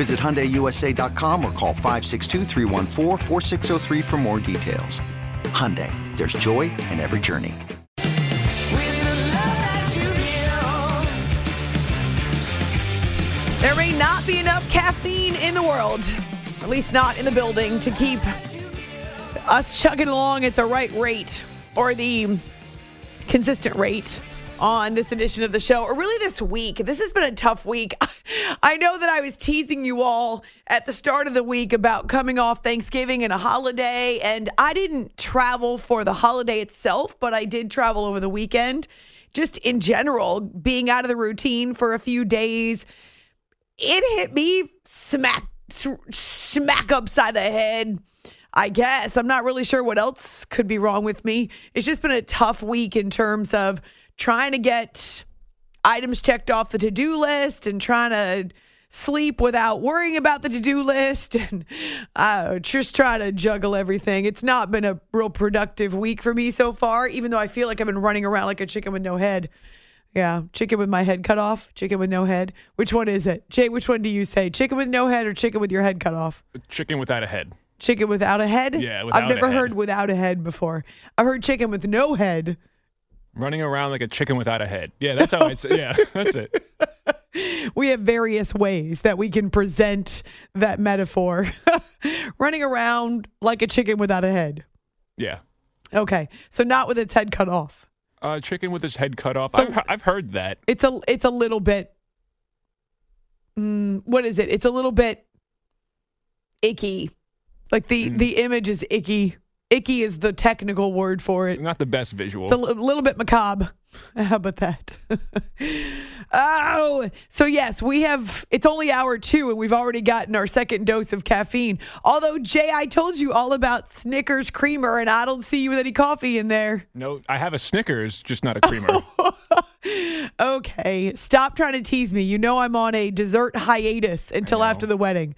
Visit HyundaiUSA.com or call 562 for more details. Hyundai, there's joy in every journey. There may not be enough caffeine in the world, at least not in the building, to keep us chugging along at the right rate or the consistent rate on this edition of the show, or really this week. This has been a tough week. I know that I was teasing you all at the start of the week about coming off Thanksgiving and a holiday, and I didn't travel for the holiday itself, but I did travel over the weekend. Just in general, being out of the routine for a few days, it hit me smack smack upside the head. I guess I'm not really sure what else could be wrong with me. It's just been a tough week in terms of trying to get items checked off the to-do list and trying to sleep without worrying about the to-do list and uh, just trying to juggle everything. It's not been a real productive week for me so far, even though I feel like I've been running around like a chicken with no head. Yeah, chicken with my head cut off, chicken with no head. Which one is it? Jay, which one do you say? Chicken with no head or chicken with your head cut off? Chicken without a head. Chicken without a head? Yeah, I've never heard without a head before. I've heard chicken with no head. Running around like a chicken without a head. Yeah, that's how I say. Yeah, that's it. we have various ways that we can present that metaphor. Running around like a chicken without a head. Yeah. Okay, so not with its head cut off. Uh, chicken with its head cut off. So- I've, I've heard that. It's a it's a little bit. Mm, what is it? It's a little bit icky. Like the Mm. the image is icky. Icky is the technical word for it. Not the best visual. It's a little bit macabre. How about that? oh, so yes, we have. It's only hour two, and we've already gotten our second dose of caffeine. Although Jay, I told you all about Snickers creamer, and I don't see you with any coffee in there. no, I have a Snickers, just not a creamer. Okay, stop trying to tease me. You know I'm on a dessert hiatus until after the wedding.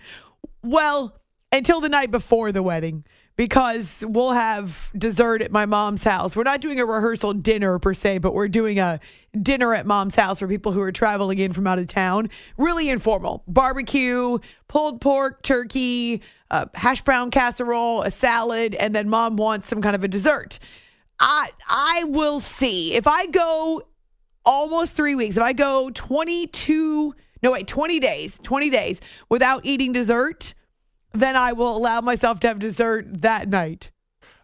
Well, until the night before the wedding because we'll have dessert at my mom's house. We're not doing a rehearsal dinner per se, but we're doing a dinner at mom's house for people who are traveling in from out of town. Really informal. Barbecue, pulled pork, turkey, uh, hash brown casserole, a salad, and then mom wants some kind of a dessert. I I will see. If I go almost three weeks. If I go 22, no, wait, 20 days, 20 days without eating dessert, then I will allow myself to have dessert that night,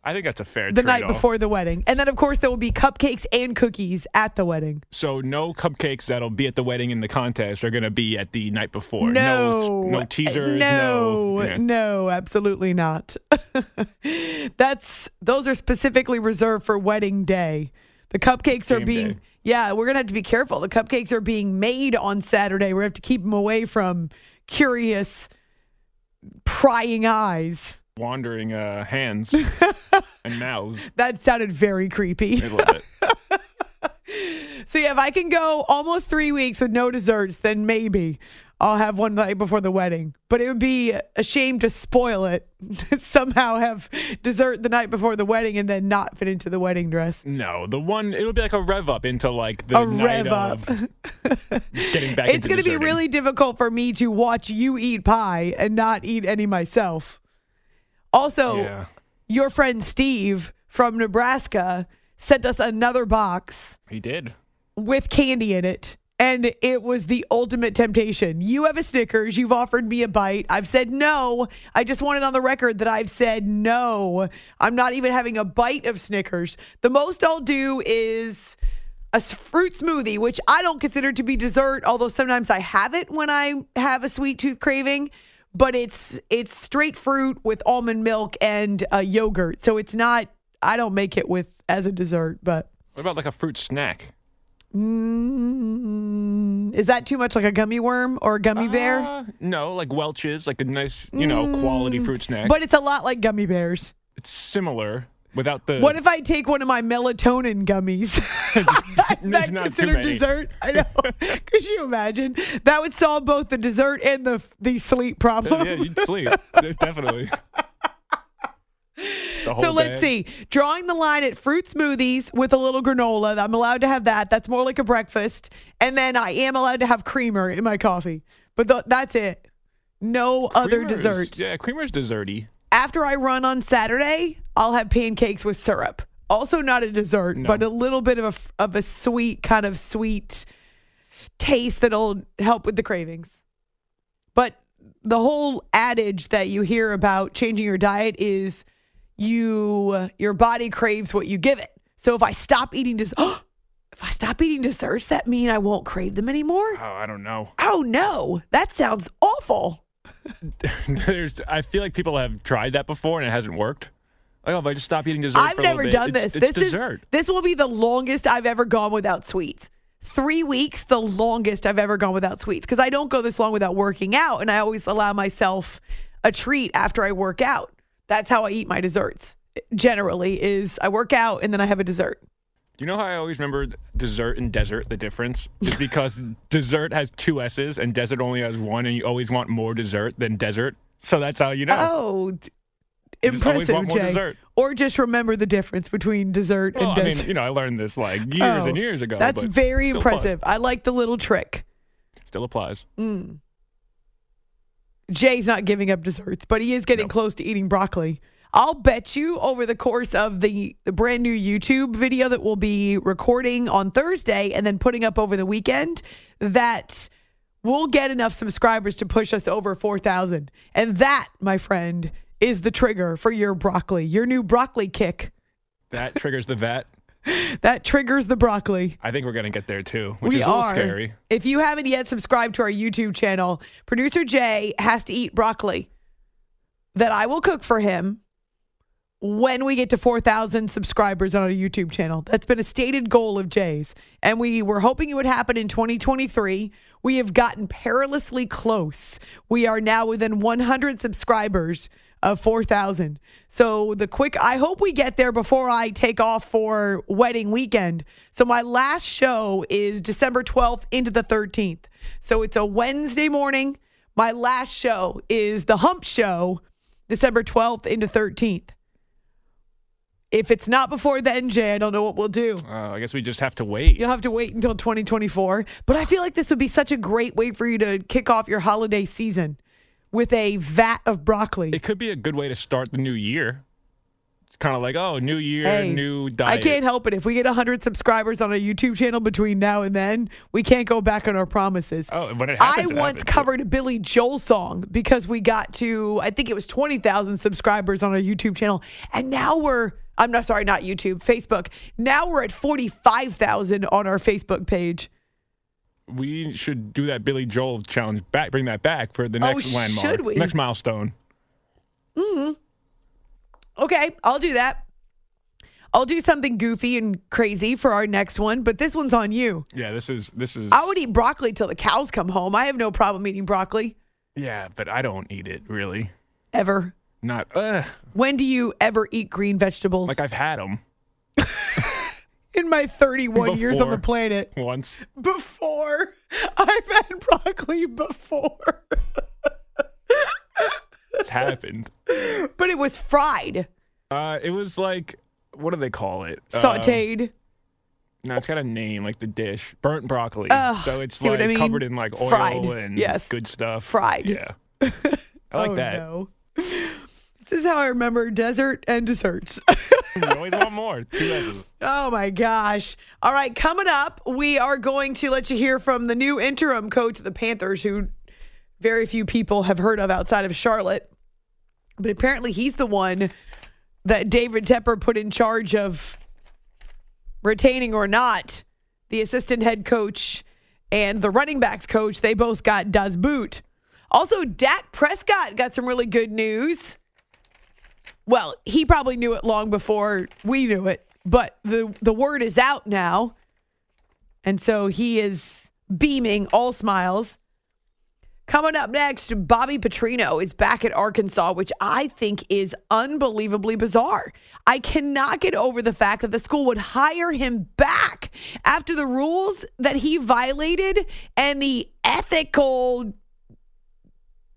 I think that's a fair the night trade-off. before the wedding. And then, of course, there will be cupcakes and cookies at the wedding. So no cupcakes that'll be at the wedding in the contest are going to be at the night before. No, no, teasers. No, No, yeah. no, absolutely not. That's those are specifically reserved for wedding day. The cupcakes are being, day. yeah, we're gonna have to be careful. The cupcakes are being made on Saturday. We have to keep them away from curious, prying eyes. Wandering uh, hands and mouths. That sounded very creepy. A little bit. So yeah, if I can go almost three weeks with no desserts, then maybe I'll have one night before the wedding. But it would be a shame to spoil it. Somehow have dessert the night before the wedding and then not fit into the wedding dress. No, the one it'll be like a rev up into like the A night rev up. of getting back. It's going to be really difficult for me to watch you eat pie and not eat any myself. Also, Yeah. your friend Steve from Nebraska sent us another box He did. with candy in it. And it was the ultimate temptation. You have a Snickers, you've offered me a bite. I've said no. I just want it on the record that I've said no. I'm not even having a bite of Snickers. The most I'll do is a fruit smoothie, which I don't consider to be dessert, although sometimes I have it when I have a sweet tooth craving. But it's it's straight fruit with almond milk and uh, yogurt, so it's not. I don't make it with as a dessert, but What about like a fruit snack? Mm, is that too much like a gummy worm or a gummy bear? Uh, no, like Welch's, like a nice, you know, quality fruit snack. But it's a lot like gummy bears. it's similar without the. What if I take one of my melatonin gummies? Is that There's not too considered dessert? I know. Could you imagine? That would solve both the dessert and the the sleep problem. yeah, you'd sleep definitely. So let's see. Drawing the line at fruit smoothies with a little granola. I'm allowed to have that. That's more like a breakfast. And then I am allowed to have creamer in my coffee. But th- that's it. No other Creamer's- desserts. Yeah, creamer's desserty. After I run on Saturday, I'll have pancakes with syrup. Also not a dessert, No. but a little bit of a of a sweet kind of sweet taste that'll help with the cravings. But the whole adage that you hear about changing your diet is you your body craves what you give it. So if I stop eating des- if I stop eating desserts, that mean I won't crave them anymore? Oh, I don't know. Oh no, that sounds awful. There's. I feel like people have tried that before and it hasn't worked. Like, oh, if I just stop eating dessert. I've for a little never bit, done it's- this. It's this dessert. is this will be the longest I've ever gone without sweets. Three weeks, the longest I've ever gone without sweets because I don't go this long without working out, and I always allow myself a treat after I work out. That's how I eat my desserts. Generally, is I work out and then I have a dessert. Do you know how I always remember dessert and desert? The difference is because dessert has two S's and desert only has one, and you always want more dessert than desert. So that's how you know. Oh, d- You just always impressive, more Jay. dessert. Or just remember the difference between dessert well, and desert. I mean, you know, I learned this like years Oh, and years ago. That's very still applies. impressive. I like the little trick. Still applies. Mm. Jay's not giving up desserts, but he is getting No. close to eating broccoli. I'll bet you over the course of the, the brand new YouTube video that we'll be recording on Thursday and then putting up over the weekend that we'll get enough subscribers to push us over 4,000. And that, my friend, is the trigger for your broccoli, your new broccoli kick. That triggers the vat. That triggers the broccoli. I think we're gonna get there too, which we is a little are. scary. If you haven't yet subscribed to our YouTube channel, producer Jay has to eat broccoli that I will cook for him when we get to 4,000 subscribers on our YouTube channel. That's been a stated goal of Jay's. And we were hoping it would happen in 2023. We have gotten perilously close. We are now within 100 subscribers of 4,000. So the quick, I hope we get there before I take off for wedding weekend. So my last show is December 12th into the 13th. So it's a Wednesday morning. My last show is the Hump Show, December 12th into 13th. If it's not before then, Jay, I don't know what we'll do. Uh, I guess we just have to wait. You'll have to wait until 2024. But I feel like this would be such a great way for you to kick off your holiday season with a vat of broccoli. It could be a good way to start the new year. It's kind of like, oh, new year, Hey, new diet. I can't help it. If we get 100 subscribers on a YouTube channel between now and then, we can't go back on our promises. Oh, when it I happens, it once happens. covered a Billy Joel song because we got to, I think it was 20,000 subscribers on our YouTube channel. And now we're, I'm not sorry, not YouTube, Facebook. Now we're at 45,000 on our Facebook page. We should do that Billy Joel challenge back. Bring that back for the Oh, next landmark, should we? next milestone. Hmm. Okay, I'll do that. I'll do something goofy and crazy for our next one, but this one's on you. Yeah, this is this is. I would eat broccoli till the cows come home. I have no problem eating broccoli yeah, but I don't eat it really. ever. Not uh, When do you ever eat green vegetables? like I've had them In my 31 years on the planet. once. Before. I've had broccoli before. It's happened. but it was fried, Uh, it was like what do they call it? Um, sauteed. no, it's got a name like the dish, burnt broccoli. Ugh, so it's like I mean? covered in like oil Fried, and yes. good stuff. Fried. Yeah, I like oh, that. No. This is how I remember desert and desserts. you always want more. Two S's. Oh my gosh. All right, coming up, we are going to let you hear from the new interim coach of the Panthers, who very few people have heard of outside of Charlotte. But apparently, he's the one that David Tepper put in charge of retaining or not the assistant head coach and the running backs coach. They both got does boot. Also, Dak Prescott got some really good news. Well, he probably knew it long before we knew it, but the the word is out now. And so he is beaming all smiles. Coming up next, Bobby Petrino is back at Arkansas, which I think is unbelievably bizarre. I cannot get over the fact that the school would hire him back after the rules that he violated and the ethical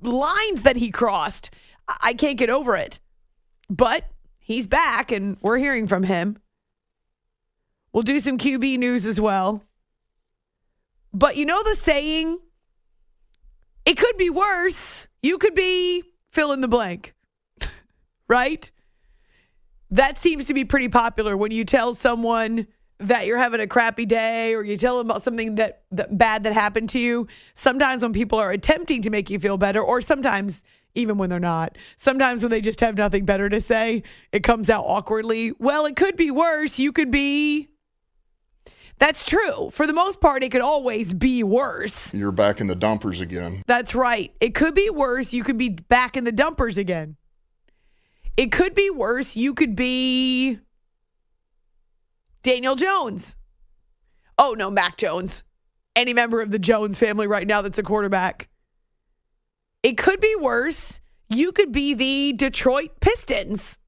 lines that he crossed. I can't get over it. But he's back and we're hearing from him. We'll do some QB news as well. But you know the saying, it could be worse. You could be fill in the blank, right? That seems to be pretty popular when you tell someone that you're having a crappy day or you tell them about something that, that bad that happened to you. Sometimes when people are attempting to make you feel better, or sometimes even when they're not. Sometimes when they just have nothing better to say, it comes out awkwardly. Well, it could be worse. You could be. That's true. For the most part, it could always be worse. You're back in the dumpers again. That's right. It could be worse. You could be back in the dumpers again. It could be worse. You could be Daniel Jones. Oh, no, Mac Jones. Any member of the Jones family right now that's a quarterback. It could be worse. You could be the Detroit Pistons.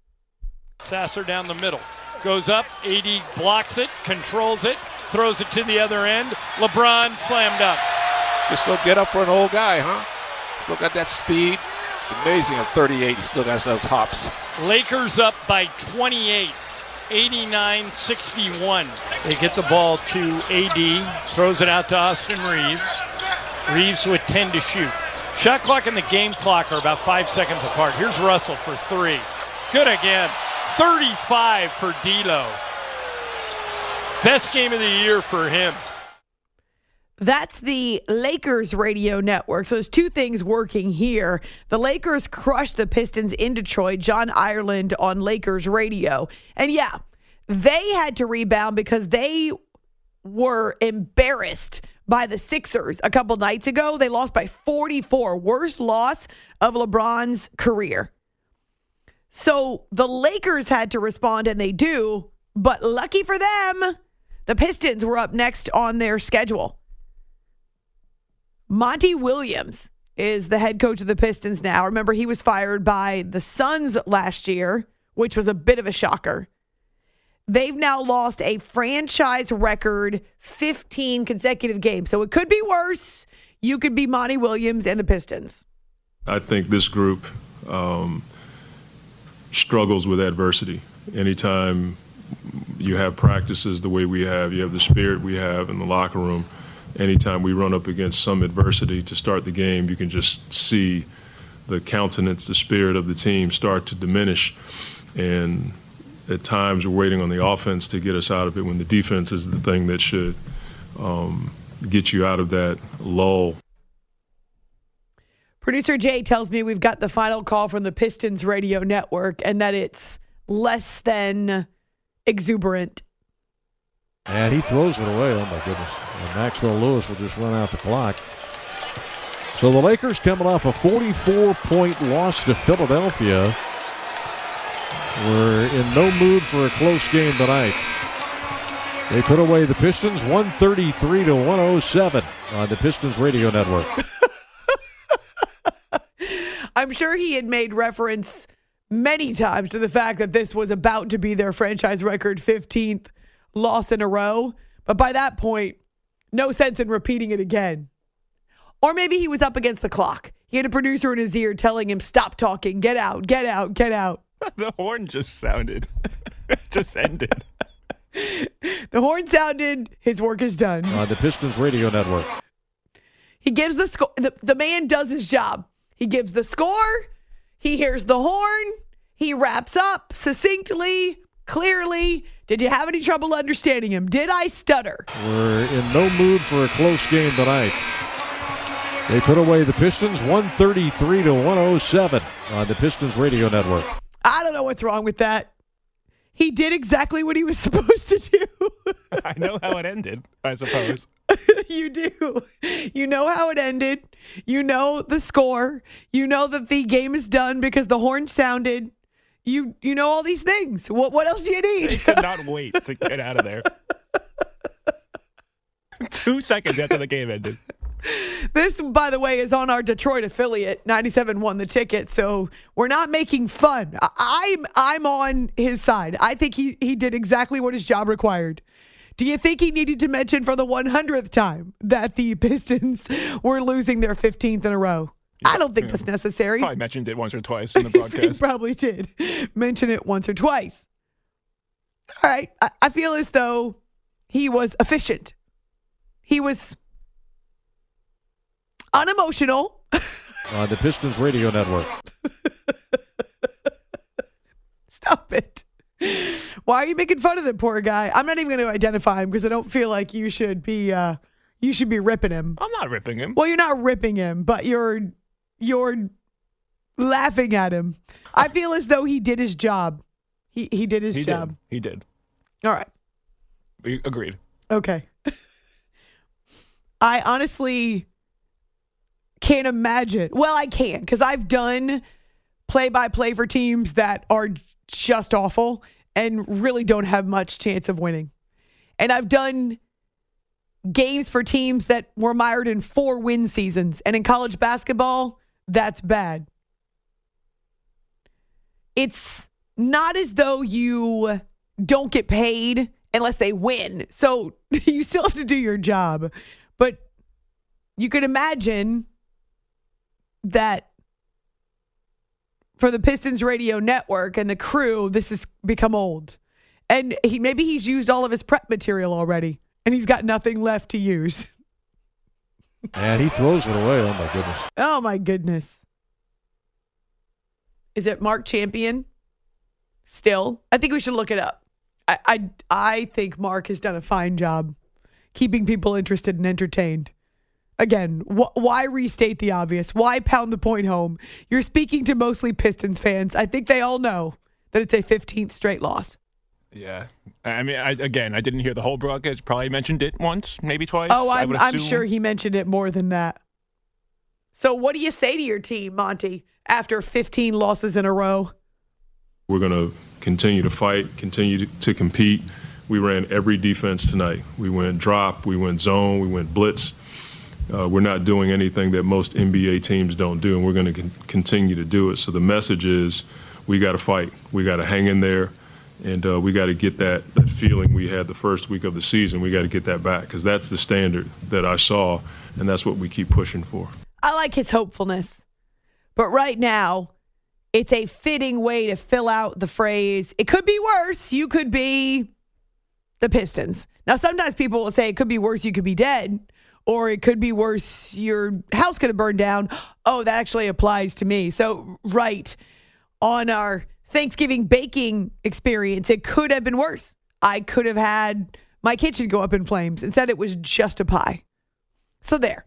Sasser down the middle. Goes up. AD blocks it, controls it, throws it to the other end. LeBron slammed up. Just still get up for an old guy, huh? Still got that speed. It's amazing at 38, he still got those hops. Lakers up by 28. 89 61. They get the ball to AD, throws it out to Austin Reaves. Reaves with 10 to shoot. Shot clock and the game clock are about five seconds apart. Here's Russell for three. Good again. 35 for D'Lo. Best game of the year for him. That's the Lakers radio network. So there's two things working here. The Lakers crushed the Pistons in Detroit, John Ireland on Lakers radio. And yeah, they had to rebound because they were embarrassed by the Sixers a couple nights ago. They lost by 44, worst loss of LeBron's career. So the Lakers had to respond, and they do. But lucky for them, the Pistons were up next on their schedule. Monty Williams is the head coach of the Pistons now. Remember, he was fired by the Suns last year, which was a bit of a shocker. They've now lost a franchise record 15 consecutive games. So it could be worse. You could be Monty Williams and the Pistons. I think this group um, struggles with adversity. Anytime you have practices the way we have, you have the spirit we have in the locker room, anytime we run up against some adversity to start the game, you can just see the countenance, the spirit of the team start to diminish. And at times we're waiting on the offense to get us out of it when the defense is the thing that should um, get you out of that lull. Producer Jay tells me we've got the final call from the Pistons radio network and that it's less than exuberant. And he throws it away. Oh, my goodness. And Maxwell Lewis will just run out the clock. So the Lakers coming off a 44 point loss to Philadelphia. We're in no mood for a close game tonight. They put away the Pistons 133 to 107 on the Pistons radio network. I'm sure he had made reference many times to the fact that this was about to be their franchise record 15th loss in a row. But by that point, no sense in repeating it again. Or maybe he was up against the clock. He had a producer in his ear telling him, stop talking, get out, get out, get out. the horn just sounded. just ended. The horn sounded, his work is done. On the Pistons radio network. He gives the score. The, the man does his job. He gives the score. He hears the horn. He wraps up succinctly. Clearly, did you have any trouble understanding him? Did I stutter? We're in no mood for a close game tonight. They put away the Pistons 133 to 107 on the Pistons radio network. I don't know what's wrong with that. He did exactly what he was supposed to do. I know how it ended, I suppose. you do. You know how it ended. You know the score. You know that the game is done because the horn sounded. You you know all these things. What what else do you They need? could not wait to get out of there. Two seconds after the game ended. This, by the way, is on our Detroit affiliate. 97 won the ticket, so we're not making fun. I- I'm I'm on his side. I think he he did exactly what his job required. Do you think he needed to mention for the 100th time that the Pistons were losing their 15th in a row? I don't think that's necessary. Probably mentioned it once or twice in the he broadcast. probably did mention it once or twice. All right. I, I feel as though he was efficient. He was unemotional. On the Pistons radio network. Stop it. Why are you making fun of the poor guy? I'm not even going to identify him because I don't feel like you should be uh you should be ripping him. I'm not ripping him. Well, you're not ripping him, but you're you're laughing at him. I feel as though he did his job. He he did his he job. did. He did. All right. We agreed. Okay. I honestly can't imagine. Well, I can because I've done play by play for teams that are just awful and really don't have much chance of winning. And I've done games for teams that were mired in four win seasons. And in college basketball, that's bad. It's not as though you don't get paid unless they win. So you still have to do your job. But you can imagine that for the Pistons radio network and the crew, this has become old. And he maybe he's used all of his prep material already and he's got nothing left to use. And he throws it away. Oh, my goodness. Oh my goodness. Is it Mark Champion? Still? I think we should look it up. I, I I think Mark has done a fine job keeping people interested and entertained. Again, wh- why restate the obvious? Why pound the point home? You're speaking to mostly Pistons fans. I think they all know that it's a 15th straight loss. Yeah. I mean, I, again, I didn't hear the whole broadcast. Probably mentioned it once, maybe twice. Oh, I I'm, would I'm sure he mentioned it more than that. So, what do you say to your team, Monty, after 15 losses in a row? We're going to continue to fight, continue to, to compete. We ran every defense tonight. We went drop, we went zone, we went blitz. Uh, we're not doing anything that most NBA teams don't do, and we're going to con- continue to do it. So the message is we got to fight. We got to hang in there, and uh, we got to get that, that feeling we had the first week of the season. We got to get that back because that's the standard that I saw, and that's what we keep pushing for. I like his hopefulness. But right now, it's a fitting way to fill out the phrase, it could be worse. You could be the Pistons. Now, sometimes people will say it could be worse. You could be dead. Or it could be worse. Your house could have burned down. Oh, that actually applies to me. So, right on our Thanksgiving baking experience, it could have been worse. I could have had my kitchen go up in flames. Instead, it was just a pie. So, there.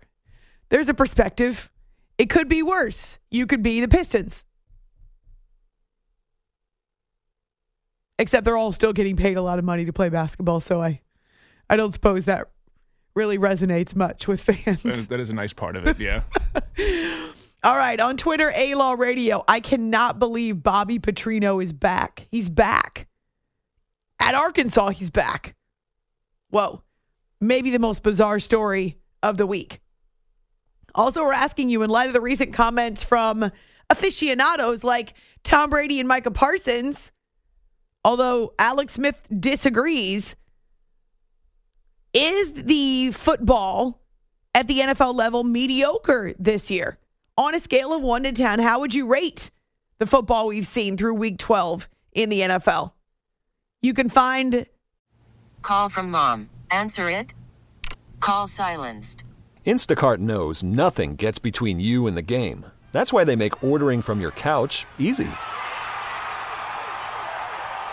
There's a perspective. It could be worse. You could be the Pistons. Except they're all still getting paid a lot of money to play basketball, so I I don't suppose that really resonates much with fans. That is, that is a nice part of it, yeah. All right, on Twitter, A Law Radio. I cannot believe Bobby Petrino is back. He's back. At Arkansas, he's back. Whoa. Maybe the most bizarre story of the week. Also, we're asking you in light of the recent comments from aficionados like Tom Brady and Micah Parsons, although Alex Smith disagrees, is the football at the NFL level mediocre this year? On a scale of 1 to 10, how would you rate the football we've seen through week 12 in the NFL? You can find Call from mom. Answer it. Call silenced. Instacart knows nothing gets between you and the game. That's why they make ordering from your couch easy.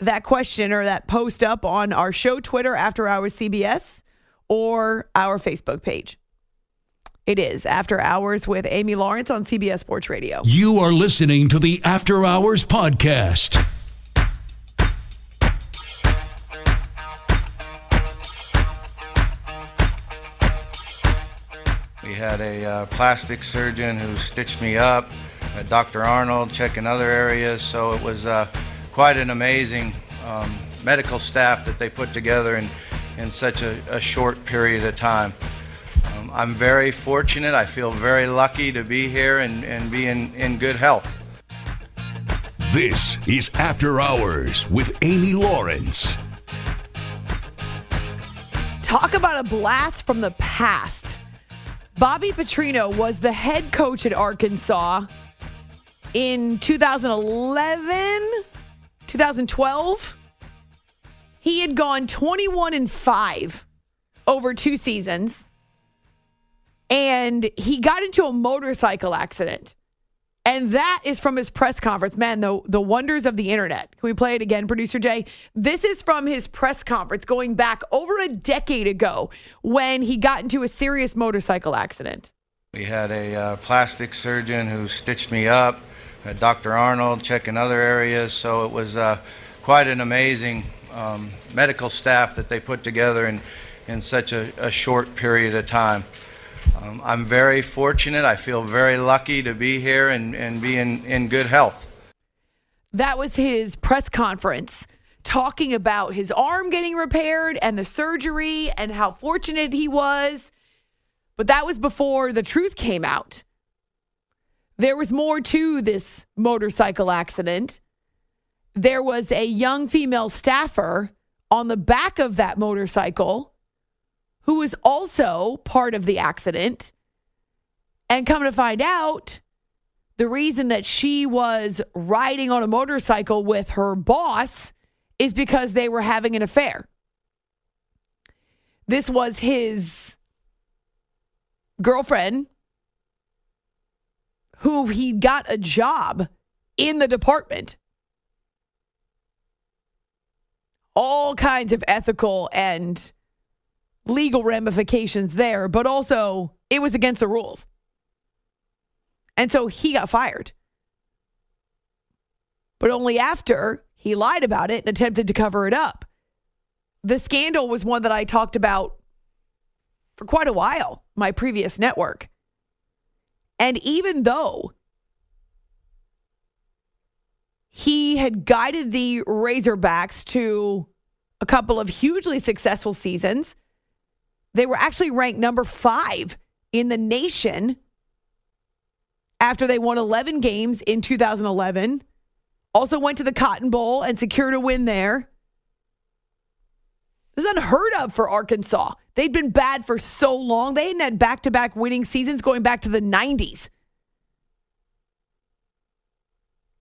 That question or that post up on our show Twitter after hours CBS or our Facebook page. It is After Hours with Amy Lawrence on CBS Sports Radio. You are listening to the After Hours Podcast. We had a uh, plastic surgeon who stitched me up, uh, Dr. Arnold checking other areas, so it was uh, quite an amazing um, medical staff that they put together in, in such a, a short period of time. Um, I'm very fortunate. I feel very lucky to be here and, and be in, in good health. This is After Hours with Amy Lawrence. Talk about a blast from the past. Bobby Petrino was the head coach at Arkansas in 2011, 2012. He had gone 21 and 5 over two seasons. And he got into a motorcycle accident. And that is from his press conference. Man, the, the wonders of the internet. Can we play it again, producer Jay? This is from his press conference going back over a decade ago when he got into a serious motorcycle accident. We had a uh, plastic surgeon who stitched me up, Dr. Arnold checking other areas, so it was uh, quite an amazing um, medical staff that they put together in, in such a, a short period of time. Um, I'm very fortunate. I feel very lucky to be here and, and be in, in good health. That was his press conference talking about his arm getting repaired and the surgery and how fortunate he was. But that was before the truth came out. There was more to this motorcycle accident. There was a young female staffer on the back of that motorcycle who was also part of the accident. And come to find out, the reason that she was riding on a motorcycle with her boss is because they were having an affair. This was his girlfriend who he got a job in the department. All kinds of ethical and legal ramifications there, but also it was against the rules. And so he got fired. But only after he lied about it and attempted to cover it up. The scandal was one that I talked about for quite a while, my previous network. And even though he had guided the Razorbacks to a couple of hugely successful seasons, they were actually ranked number five in the nation after they won 11 games in 2011 Also went to the Cotton Bowl and secured a win there. This is unheard of for Arkansas. They'd been bad for so long. They hadn't had back to back winning seasons going back to the 90s.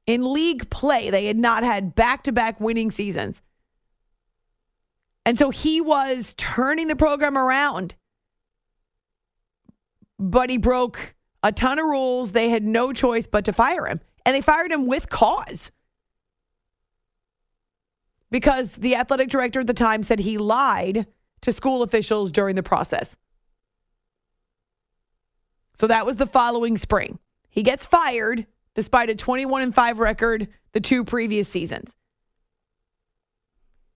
In league play, they had not had back to back winning seasons. And so he was turning the program around. But he broke a ton of rules. They had no choice but to fire him. And they fired him with cause. Because the athletic director at the time said he lied to school officials during the process. So that was the following spring. He gets fired despite a 21 and 5 record the two previous seasons.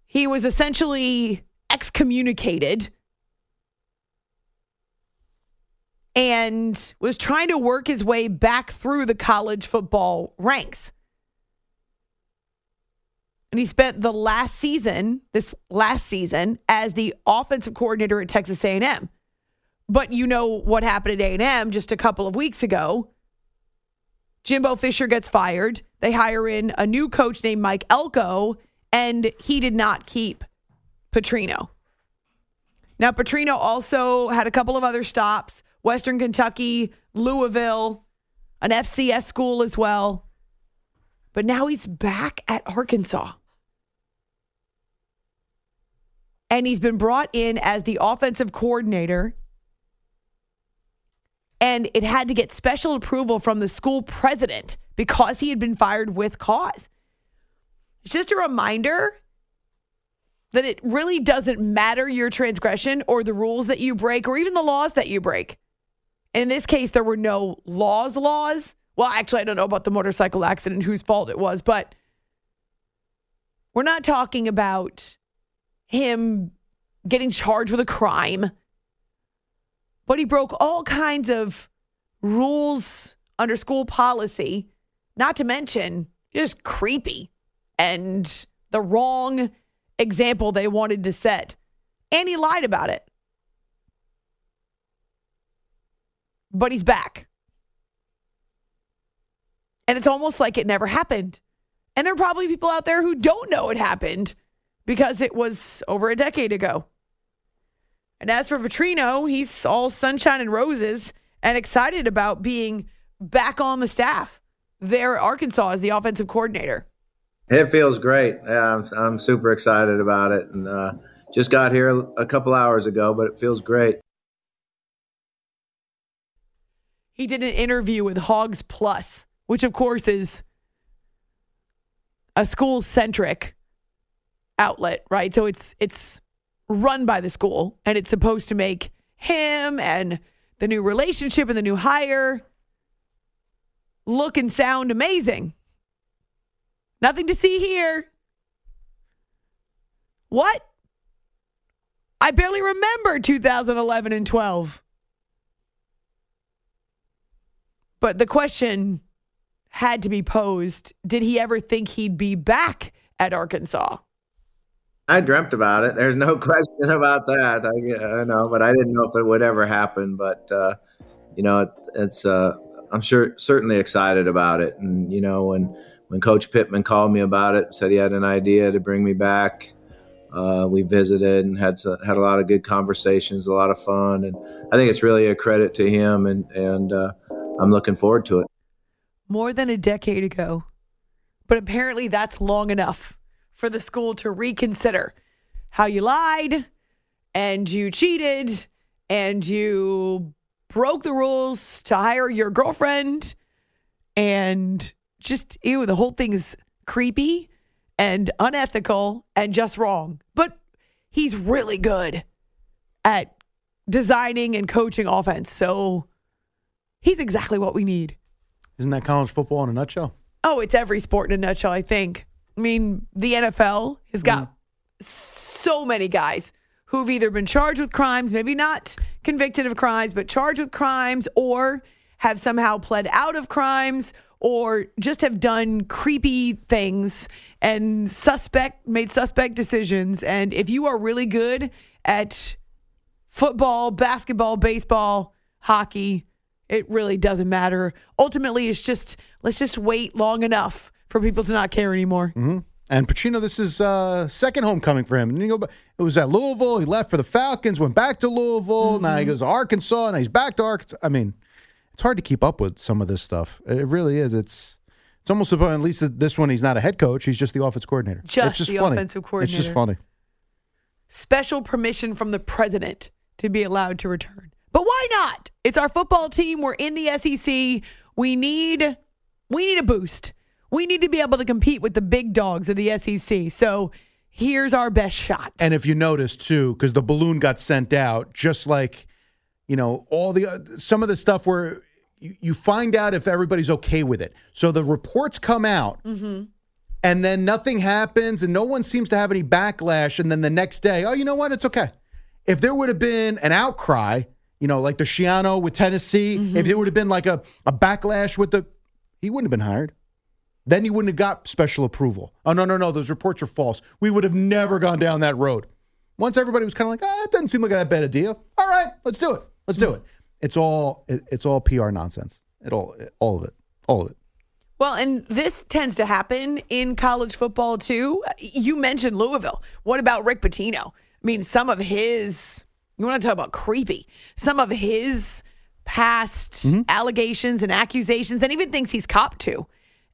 He was essentially excommunicated and was trying to work his way back through the college football ranks. And he spent the last season, this last season, as the offensive coordinator at Texas A&M. But you know what happened at A&M just a couple of weeks ago. Jimbo Fisher gets fired. They hire in a new coach named Mike Elko, and he did not keep Petrino. Now, Petrino also had a couple of other stops Western Kentucky, Louisville, an FCS school as well. But now he's back at Arkansas. And he's been brought in as the offensive coordinator. And it had to get special approval from the school president because he had been fired with cause. It's just a reminder that it really doesn't matter your transgression or the rules that you break or even the laws that you break. In this case, there were no laws, laws. Well, actually, I don't know about the motorcycle accident, whose fault it was, but we're not talking about him getting charged with a crime. But he broke all kinds of rules under school policy, not to mention just creepy and the wrong example they wanted to set. And he lied about it. But he's back. And it's almost like it never happened. And there are probably people out there who don't know it happened because it was over a decade ago. And as for Petrino, he's all sunshine and roses and excited about being back on the staff there at Arkansas as the offensive coordinator. It feels great. Yeah, I'm, I'm super excited about it. And uh, just got here a couple hours ago, but it feels great. He did an interview with Hogs Plus, which of course is a school centric outlet, right? So it's it's run by the school and it's supposed to make him and the new relationship and the new hire look and sound amazing. Nothing to see here. What? I barely remember 2011 and 12. But the question had to be posed Did he ever think he'd be back at Arkansas? I dreamt about it. There's no question about that. I, I know, but I didn't know if it would ever happen. But uh, you know, it, it's uh, I'm sure certainly excited about it. And you know, when when Coach Pittman called me about it, said he had an idea to bring me back. Uh, we visited and had had a lot of good conversations, a lot of fun, and I think it's really a credit to him, and and uh, I'm looking forward to it. More than a decade ago, but apparently that's long enough for the school to reconsider how you lied and you cheated and you broke the rules to hire your girlfriend. And just ew the whole thing is creepy and unethical and just wrong. But he's really good at designing and coaching offense. So he's exactly what we need isn't that college football in a nutshell oh it's every sport in a nutshell i think I mean, the NFL has got mm. so many guys who've either been charged with crimes, maybe not convicted of crimes, but charged with crimes, or have somehow pled out of crimes, or just have done creepy things and suspect made suspect decisions. And if you are really good at football, basketball, baseball, hockey, it really doesn't matter. Ultimately, it's just let's just wait long enough for people to not care anymore. hmm And Petrino, this is uh, second homecoming for him. And you go, it was at Louisville. He left for the Falcons, went back to Louisville. Now he goes to Arkansas. Now he's back to Arkansas. I mean, it's hard to keep up with some of this stuff. It really is. It's it's almost about at least this one. He's not a head coach. He's just the offense coordinator. Just it's just the funny. offensive It's just funny. Special permission from the president to be allowed to return. But why not? It's our football team. We're in the SEC. We need we need a boost. We need to be able to compete with the big dogs of the SEC. So here's our best shot. And if you notice too, because the balloon got sent out, just like you know all the uh, some of the stuff where you, you find out if everybody's okay with it. So the reports come out, Mm-hmm. and then nothing happens, and no one seems to have any backlash. And then the next day, oh, you know what? It's okay. If there would have been an outcry, you know, like the Schiano with Tennessee, if it would have been like a, a backlash with the, he wouldn't have been hired. Then he wouldn't have got special approval. Oh, no, no, no. Those reports are false. We would have never gone down that road. Once everybody was kind of like, ah, it doesn't seem like that bad a deal. All right, let's do it. Let's do it. It's all it, it's all PR nonsense. It all all of it. All of it. Well, and this tends to happen in college football too. You mentioned Louisville. What about Rick Pitino? I mean, some of his, you want to talk about creepy, some of his past allegations and accusations, and even things he's copped to.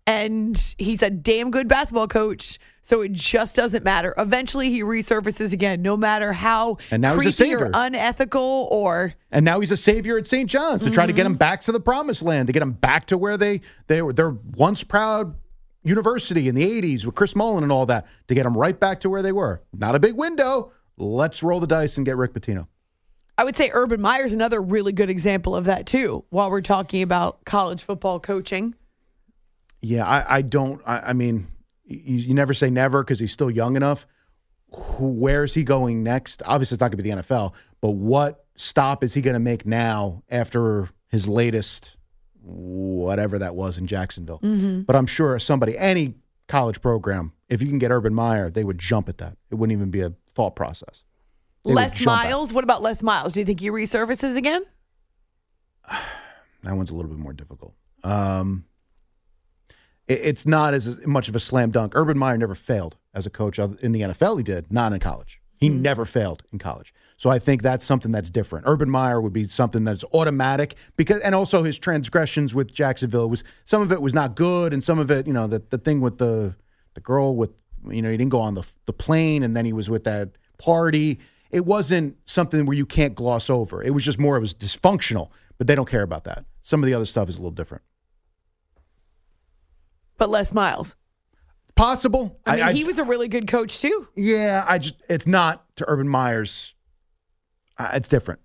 And he's a damn good basketball coach. So it just doesn't matter. Eventually, he resurfaces again, no matter how And now he's a creepy or savior. unethical or And now he's a savior at St. John's to try to get Mm-hmm. him back to the promised land, to get him back to where they they were their once proud university in the 80s with Chris Mullin and all that, to get him right back to where they were. Not a big window. Let's roll the dice and get Rick Pitino. I would say Urban Meyer's another really good example of that too. While we're talking about college football coaching, Yeah, I, I don't. I, I mean, you, you never say never because he's still young enough. Who, where's he going next? Obviously, it's not going to be the NFL, but what stop is he going to make now after his latest, whatever that was in Jacksonville? Mhm. But I'm sure somebody, any college program, if you can get Urban Meyer, they would jump at that. It wouldn't even be a thought process. Les. Miles. What about Les Miles? Do you think he resurfaces again? That one's a little bit more difficult. Um, it- it's not as much of a slam dunk. Urban Meyer never failed as a coach in the NFL. He did, not in college. He never failed in college. So I think that's something that's different. Urban Meyer would be something that's automatic because, and also his transgressions with Jacksonville was some of it was not good, and some of it, you know, the the thing with the the girl with, you know, he didn't go on the the plane, and then he was with that party. It wasn't something where you can't gloss over. It was just more. It was dysfunctional, but they don't care about that. Some of the other stuff is a little different. But Les Miles. Possible. I mean, he was a really good coach too. Yeah, I just it's not to Urban Meyer's. Uh, it's different.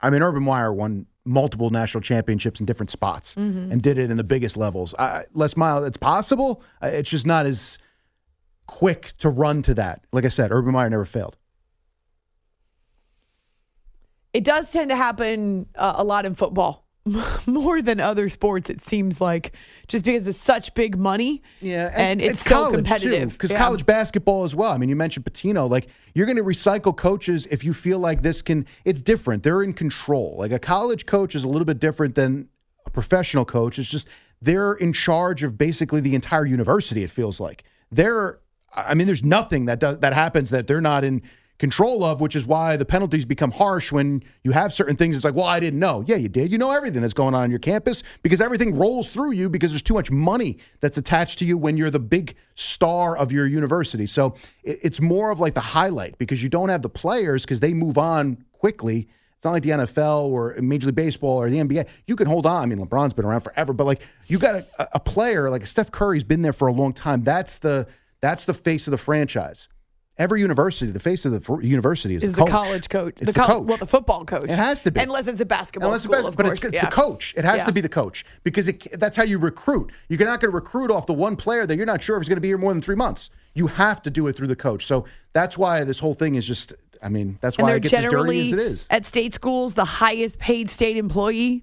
I mean, Urban Meyer won multiple national championships in different spots Mhm. and did it in the biggest levels. I, Les Miles, it's possible. Uh, It's just not as quick to run to that. Like I said, Urban Meyer never failed. It does tend to happen uh, a lot in football, more than other sports. It seems like just because it's such big money. Yeah, and, it's, so college competitive because Yeah. college basketball as well. I mean, you mentioned Pitino. Like you're going to recycle coaches if you feel like this can. It's different. They're in control. Like a college coach is a little bit different than a professional coach. It's just they're in charge of basically the entire university. It feels like they're. I mean, there's nothing that does, that happens that they're not in control of, which is why the penalties become harsh when you have certain things. It's like, well, I didn't know. Yeah, you did. You know everything that's going on on your campus because everything rolls through you because there's too much money that's attached to you when you're the big star of your university. So it's more of like the highlight because you don't have the players because they move on quickly. It's not like the NFL or Major League Baseball or the NBA. You can hold on. I mean, LeBron's been around forever, but like you got a, a player like Steph Curry's been there for a long time. That's the that's the face of the franchise. Every university, the face of the university is, Is the college coach, It's the, the coach. well, the football coach. It has to be. unless it's a basketball Unless school, of but course. it's, yeah. the coach. It has Yeah. to be the coach because it, that's how you recruit. You're not going to recruit off the one player that you're not sure if he's going to be here more than three months. You have to do it through the coach. So that's why this whole thing is just. I mean, that's why it gets as dirty as it is. at state schools the highest paid state employee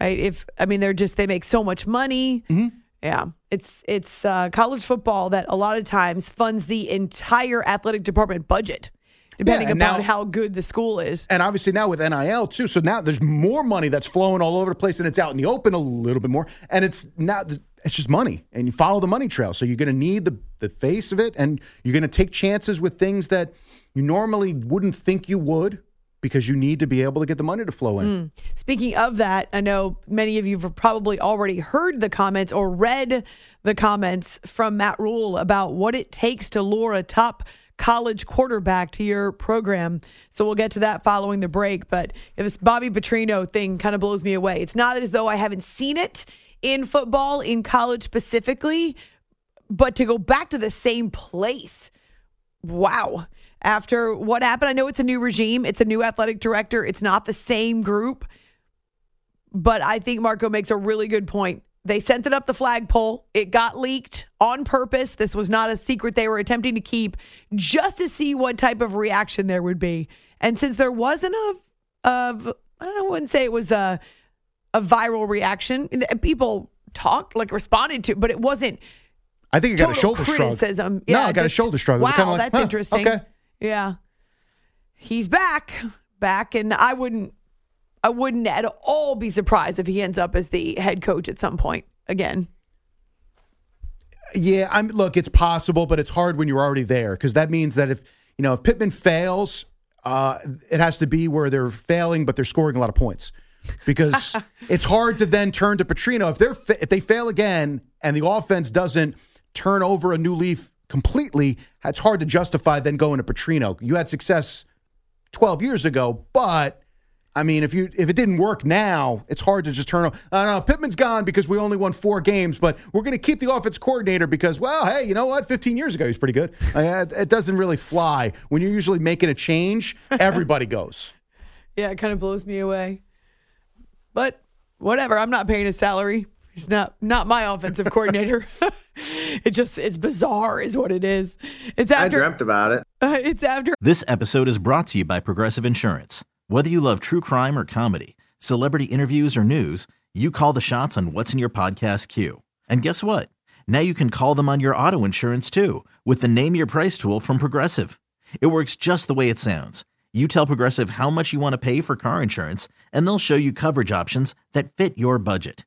right if i mean they're just they make so much money Mm-hmm. Yeah it's it's uh, college football that a lot of times funds the entire athletic department budget depending Yeah, upon now- how good the school is. And obviously now with NIL too, so now there's more money that's flowing all over the place, and it's out in the open a little bit more. And it's not it's just money, and you follow the money trail. So you're going to need the the face of it, and you're going to take chances with things that you normally wouldn't think you would, because you need to be able to get the money to flow in. Mm. Speaking of that, I know many of you have probably already heard the comments or read the comments from Matt Rhule about what it takes to lure a top college quarterback to your program. So we'll get to that following the break. But this Bobby Petrino thing kind of blows me away. It's not as though I haven't seen it in football, in college specifically, but to go back to the same place wow. After what happened, I know it's a new regime, it's a new athletic director, it's not the same group. But I think Marco makes a really good point. They sent it up the flagpole. It got leaked on purpose. This was not a secret they were attempting to keep just to see what type of reaction there would be. And since there wasn't a of I wouldn't say it was a a viral reaction. People talked, like responded to, but it wasn't I think it got a shoulder shrug. criticism. No, I got a shoulder shrug. Wow, like, that's huh, interesting. okay. Yeah, he's back, back, and I wouldn't, I wouldn't at all be surprised if he ends up as the head coach at some point again. Yeah, I'm look, it's possible, but it's hard when you're already there because that means that if you know if Pittman fails, uh, it has to be where they're failing, but they're scoring a lot of points. Because it's hard to then turn to Petrino if they're fa- if they fail again and the offense doesn't turn over a new leaf completely. It's hard to justify then going to Petrino. You had success 12 years ago, but I mean, if you if it didn't work now, it's hard to just turn. on. I don't know. Pittman's gone because we only won four games, but we're going to keep the offense coordinator because, well, hey, you know what? 15 years ago, he's pretty good. It doesn't really fly when you're usually making a change. Everybody goes. Yeah, it kind of blows me away. But whatever, I'm not paying his salary. He's not not my offensive coordinator. it just it's bizarre, is what it is. It's I dreamt about it. uh, it's after This episode is brought to you by Progressive Insurance. Whether you love true crime or comedy, celebrity interviews or news, you call the shots on what's in your podcast queue. And guess what? Now you can call them on your auto insurance too with the Name Your Price tool from Progressive. It works just the way it sounds. You tell Progressive how much you want to pay for car insurance, and they'll show you coverage options that fit your budget.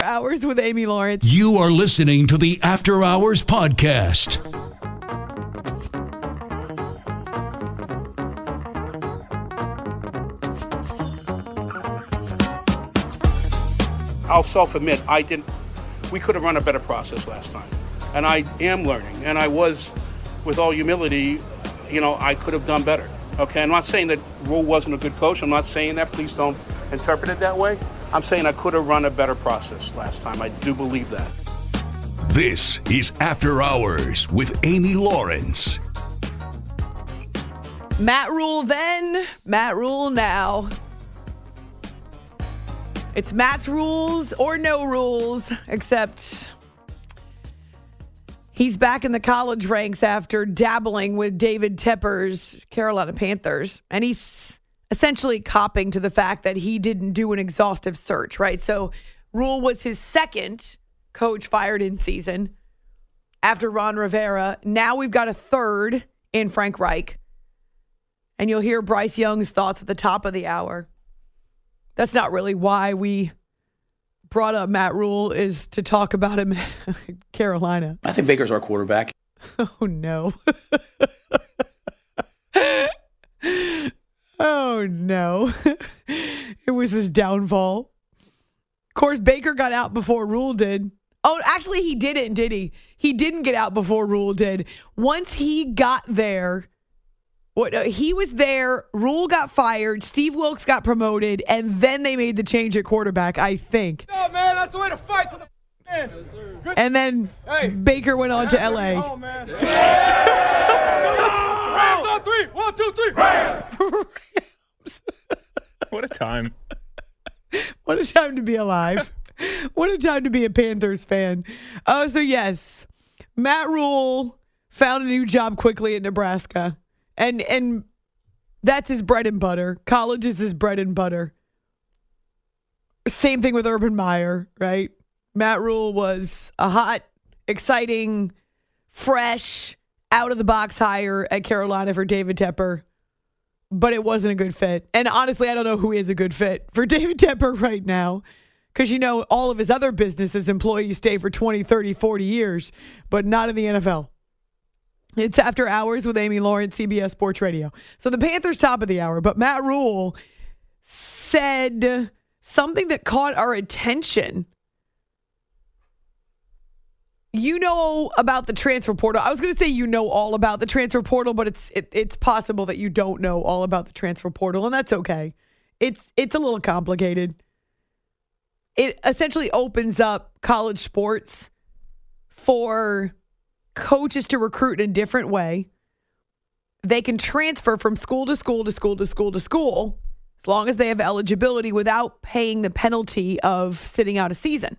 Hours with Amy Lawrence. You are listening to the After Hours Podcast. I'll self-admit I didn't. We could have run a better process last time, and I am learning. And I was, with all humility, you know, I could have done better. Okay, I'm not saying that Rhule wasn't a good coach. I'm not saying that. Please don't interpret it that way. I'm saying I could have run a better process last time. I do believe that. This is After Hours with Amy Lawrence. Matt Rhule then, Matt Rhule now. It's Matt's rules or no rules, except he's back in the college ranks after dabbling with David Tepper's Carolina Panthers. And he's essentially copping to the fact that he didn't do an exhaustive search, right? So, Rhule was his second coach fired in season after Ron Rivera. Now we've got a third in Frank Reich. And you'll hear Bryce Young's thoughts at the top of the hour. That's not really why we brought up Matt Rhule is to talk about him in Carolina. I think Baker's our quarterback. Oh no. oh no. it was his downfall. Of course, Baker got out before Rhule did. Oh, actually, he didn't, did he? He didn't get out before Rhule did. Once he got there, what uh, he was there, Rhule got fired, Steve Wilks got promoted, and then they made the change at quarterback, I think. No, man, that's the way to fight to the end. Good. And then Hey. Baker went on to LA. Oh, man. Rams on three. One, two, three. What a time. What a time to be alive. what a time to be a Panthers fan. Oh, so yes, Matt Rhule found a new job quickly in Nebraska. And and that's his bread and butter. College is his bread and butter. Same thing with Urban Meyer, right? Matt Rhule was a hot, exciting, fresh, out of the box hire at Carolina for David Tepper but it wasn't a good fit. And honestly, I don't know who is a good fit for David Tepper right now. Because, you know, all of his other businesses employees stay for 20, 30, 40 years, but not in the NFL. It's after hours with Amy Lawrence, CBS Sports Radio. So the Panthers top of the hour, but Matt Rhule said something that caught our attention. You know about the transfer portal. I was going to say you know all about the transfer portal, but it's it, it's possible that you don't know all about the transfer portal, and that's okay. It's it's a little complicated. It essentially opens up college sports for coaches to recruit in a different way. They can transfer from school to school to school to school to school as long as they have eligibility without paying the penalty of sitting out a season.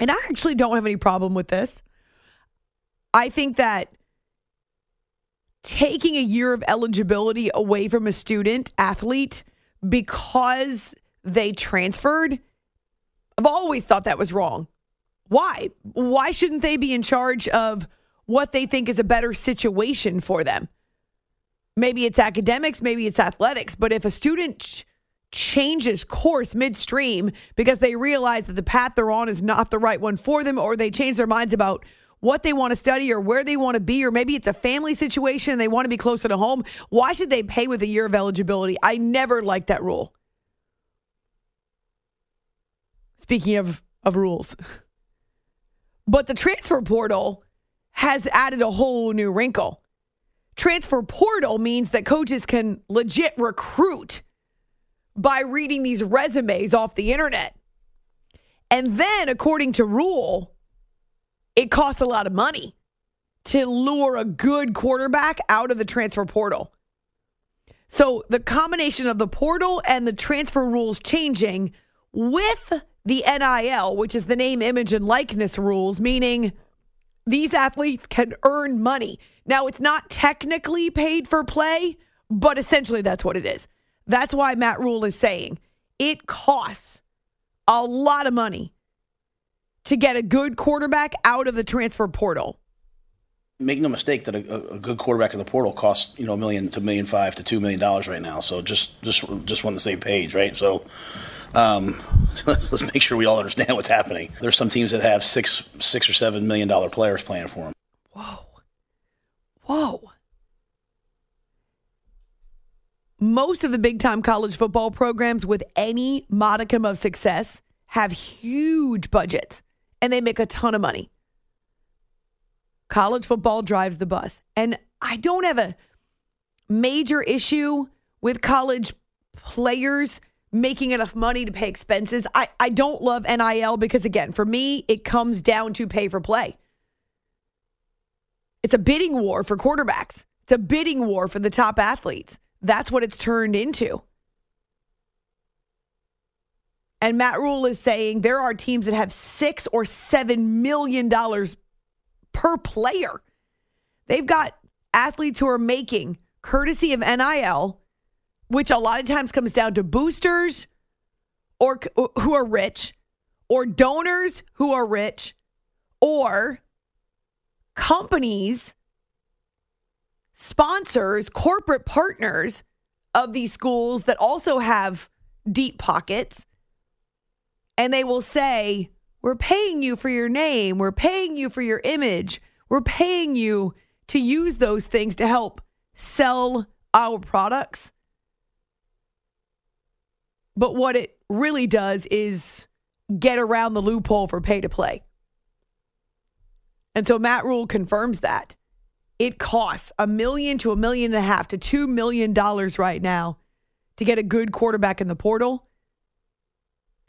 And I actually don't have any problem with this. I think that taking a year of eligibility away from a student athlete because they transferred, I've always thought that was wrong. Why? Why shouldn't they be in charge of what they think is a better situation for them? Maybe it's academics, maybe it's athletics, but if a student changes course midstream because they realize that the path they're on is not the right one for them, or they change their minds about what they want to study or where they want to be, or maybe it's a family situation and they want to be closer to home, why should they pay with a year of eligibility? I never liked that rule. Speaking of, of rules. But the transfer portal has added a whole new wrinkle. Transfer portal means that coaches can legit recruit by reading these resumes off the internet. And then, according to Rhule, it costs a lot of money to lure a good quarterback out of the transfer portal. So, the combination of the portal and the transfer rules changing with the NIL, which is the name, image, and likeness rules, meaning these athletes can earn money. Now, it's not technically paid for play, but essentially that's what it is. That's why Matt Rhule is saying it costs a lot of money to get a good quarterback out of the transfer portal. Make no mistake that a, a good quarterback in the portal costs you know a million to a million five to two million dollars right now. So just just just on the same page, right? So um, let's, let's make sure we all understand what's happening. There's some teams that have six six or seven million dollar players playing for them. Whoa, whoa. Most of the big time college football programs with any modicum of success have huge budgets and they make a ton of money. College football drives the bus. And I don't have a major issue with college players making enough money to pay expenses. I, I don't love NIL because, again, for me, it comes down to pay for play. It's a bidding war for quarterbacks. It's a bidding war for the top athletes. That's what it's turned into. And Matt Rhule is saying there are teams that have six or seven million dollars per player. They've got athletes who are making courtesy of NIL, which a lot of times comes down to boosters or uh, who are rich, or donors who are rich, or companies, sponsors, corporate partners of these schools that also have deep pockets and they will say, We're paying you for your name. We're paying you for your image. We're paying you to use those things to help sell our products. But what it really does is get around the loophole for pay to play. And so Matt Rhule confirms that. It costs a million to a million and a half to two million dollars right now to get a good quarterback in the portal.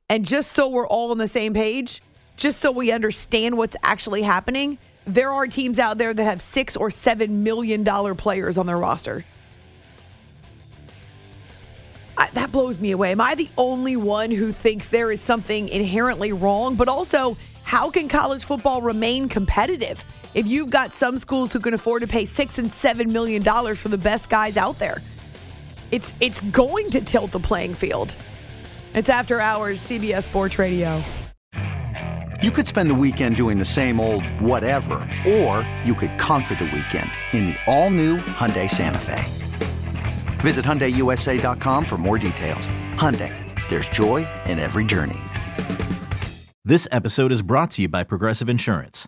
And just so we're all on the same page, just so we understand what's actually happening, there are teams out there that have six or seven million dollar players on their roster. I, that blows me away. Am I the only one who thinks there is something inherently wrong? But also, how can college football remain competitive if you've got some schools who can afford to pay six and seven million dollars for the best guys out there? It's it's going to tilt the playing field. It's after hours, CBS Sports Radio. You could spend the weekend doing the same old whatever, or you could conquer the weekend in the all-new Hyundai Santa Fe. Visit HyundaiUSA.com for more details. Hyundai, there's joy in every journey. This episode is brought to you by Progressive Insurance.